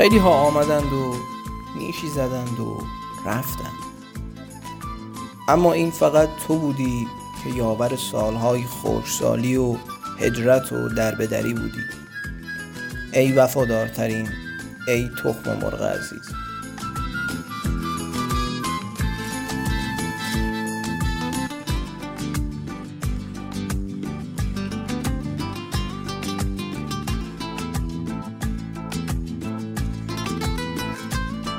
خیلی ها آمدند و نیشی زدند و رفتند. اما این فقط تو بودی که یاور سالهای خوشسالی و هجرت و دربدری بودی. ای وفادارترین ای تخم مرغ عزیز.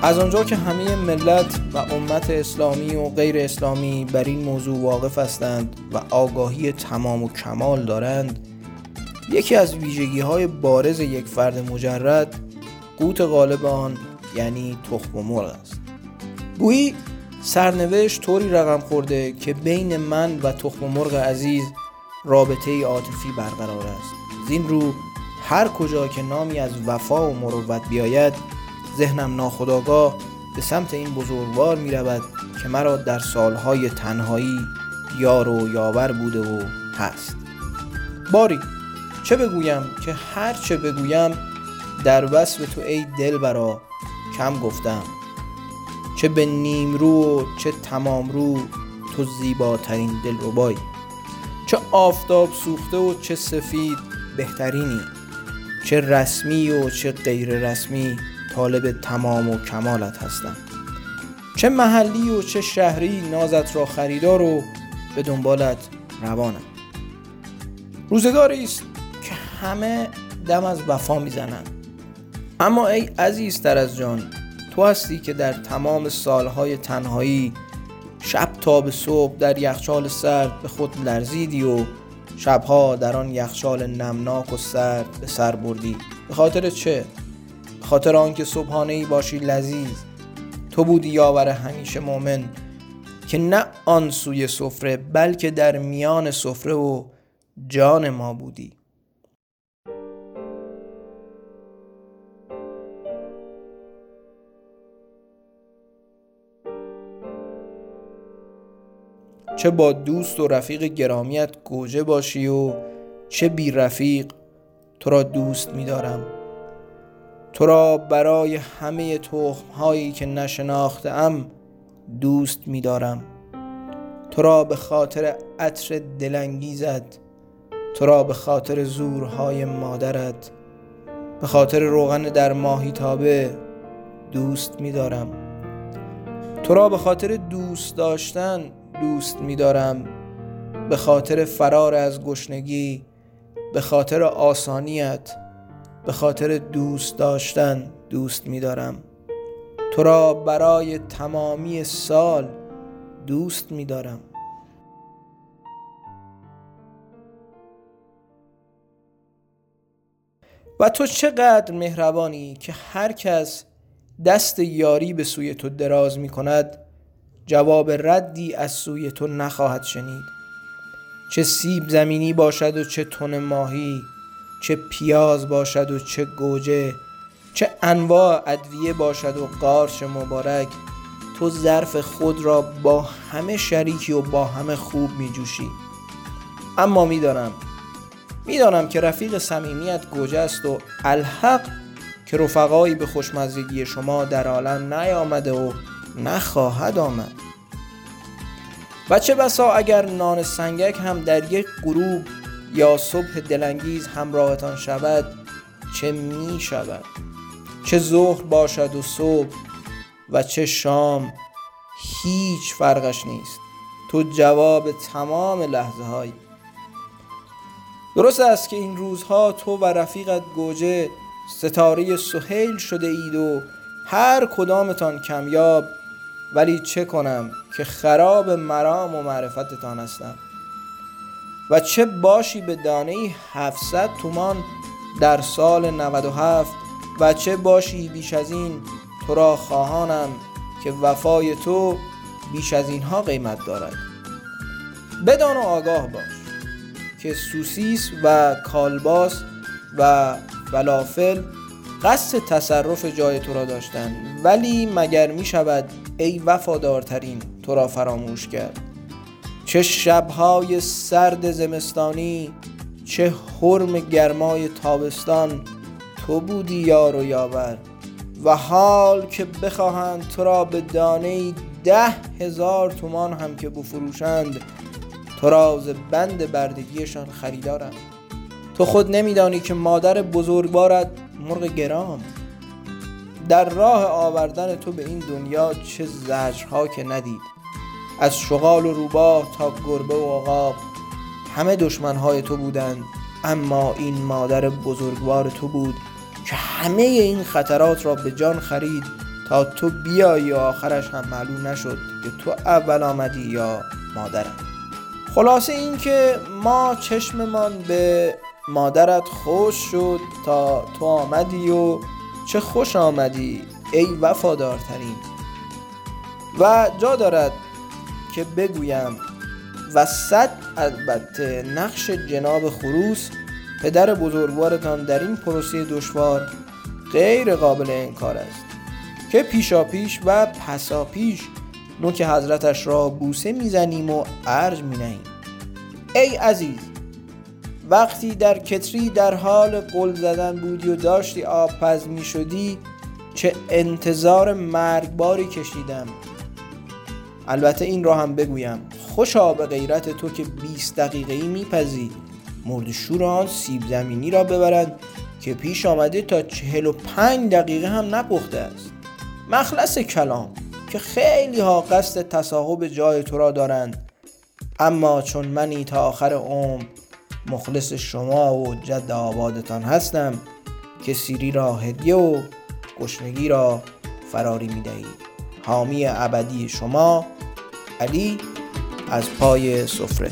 از آنجا که همه ملت و امت اسلامی و غیر اسلامی بر این موضوع واقف هستند و آگاهی تمام و کمال دارند یکی از ویژگی های بارز یک فرد مجرد قوت غالب آن یعنی تخم و مرغ است. گویی سرنوشت طوری رقم خورده که بین من و تخم مرغ عزیز رابطه عاطفی برقرار است. زین رو هر کجا که نامی از وفا و مروت بیاید ذهنم ناخداگاه به سمت این بزرگوار می رود که مرا در سالهای تنهایی یار و یاور بوده و هست. باری چه بگویم که هر چه بگویم در وصف تو ای دل برا کم گفتم. چه به نیم رو و چه تمام رو تو زیباترین دل ربایی چه آفتاب سوخته و چه سفید بهترینی. چه رسمی و چه غیر رسمی. طالب تمام و کمالت هستم. چه محلی و چه شهری نازت را خریدار و به دنبالت روانم. روزگاری است که همه دم از وفا می‌زنند. اما ای عزیزتر از جان تو هستی که در تمام سالهای تنهایی شب تا به صبح در یخچال سرد به خود لرزیدی و شبها در آن یخچال نمناک و سرد به سر بردی. به خاطر چه؟ خاطر آنکه صبحانه ای باشی لذیذ. تو بودی یاور همیشه مؤمن که نه آن سوی سفره بلکه در میان سفره و جان ما بودی. چه با دوست و رفیق گرامیت گوجه باشی و چه بی رفیق تو را دوست می‌دارم. تو را برای همه تخم هایی که نشناختم دوست می دارم تو را به خاطر عطر دلانگیزت تو را به خاطر زورهای مادرت به خاطر روغن در ماهی تابه دوست می دارم تو را به خاطر دوست داشتن دوست می دارم به خاطر فرار از گشنگی به خاطر آسانیت به خاطر دوست داشتن دوست می دارم تو را برای تمامی سال دوست می دارم و تو چقدر مهربانی که هر کس دست یاری به سوی تو دراز می کند جواب ردی از سوی تو نخواهد شنید. چه سیب زمینی باشد و چه تن ماهی چه پیاز باشد و چه گوجه چه انواع ادویه باشد و قارچ مبارک تو ظرف خود را با همه شریکی و با همه خوب می جوشی اما می‌دانم می‌دانم که رفیق صمیمیت گوجه است و الحق که رفقایی به خوشمزگی شما در عالم نیامده و نخواهد آمد. و چه بسا اگر نان سنگک هم در یک غروب یا صبح دلانگیز همراهتان شود چه می شود؟ چه ظهر باشد و صبح و چه شام هیچ فرقش نیست. تو جواب تمام لحظه های درست است که این روزها تو و رفیقت گوجه ستاره سهیل شده اید و هر کدامتان کمیاب ولی چه کنم که خراب مرام و معرفتتان هستم؟ و چه باشی به دانه 700 تومان در سال 97 و چه باشی بیش از این تو را خواهانم که وفای تو بیش از اینها قیمت دارد. بدان و آگاه باش که سوسیس و کالباس و فلافل قصد تصرف جای تو را داشتند ولی مگر می شود ای وفادارترین تو را فراموش کرد. چه شبهای سرد زمستانی چه حرم گرمای تابستان تو بودی یار و یاور. و حال که بخواهند تو را به دانه ده هزار تومان هم که بفروشند تو را بند بردگیشان خریدارند تو خود نمیدانی که مادر بزرگوارت مرغ گرام. در راه آوردن تو به این دنیا چه زجرها که ندید. از شغال و روباه تا گربه و عقاب. همه دشمنهای تو بودند اما این مادر بزرگوار تو بود که همه این خطرات را به جان خرید تا تو بیایی و آخرش هم معلوم نشد که تو اول آمدی یا مادرم. خلاصه این که ما چشممان به مادرت خوش شد تا تو آمدی و چه خوش آمدی ای وفادارترین. و جا دارد که بگویم و صد البته نقش جناب خروس پدر بزرگوارتان در این پروسه دشوار غیر قابل انکار است که پیشا پیش و پسا پیش نوک حضرتش را بوسه می‌زنیم و ارج مینهیم. ای عزیز وقتی در کتری در حال قل زدن بودی و داشتی آب پز می شدی چه انتظار مرگباری کشیدم. البته این را هم بگویم. خوشا به غیرت تو که 20 دقیقه ای میپزی. مرد شور آن سیب زمینی را ببرند که پیش آمده تا 45 دقیقه هم نپخته است. مخلص کلام که خیلی ها قصد تصاحب جای تو را دارند. اما چون منی تا آخر عمر مخلص شما و جد آبادتان هستم که سیری را هدیه و گشنگی را فراری می دهید حامی ابدی شما علی از پای سفره.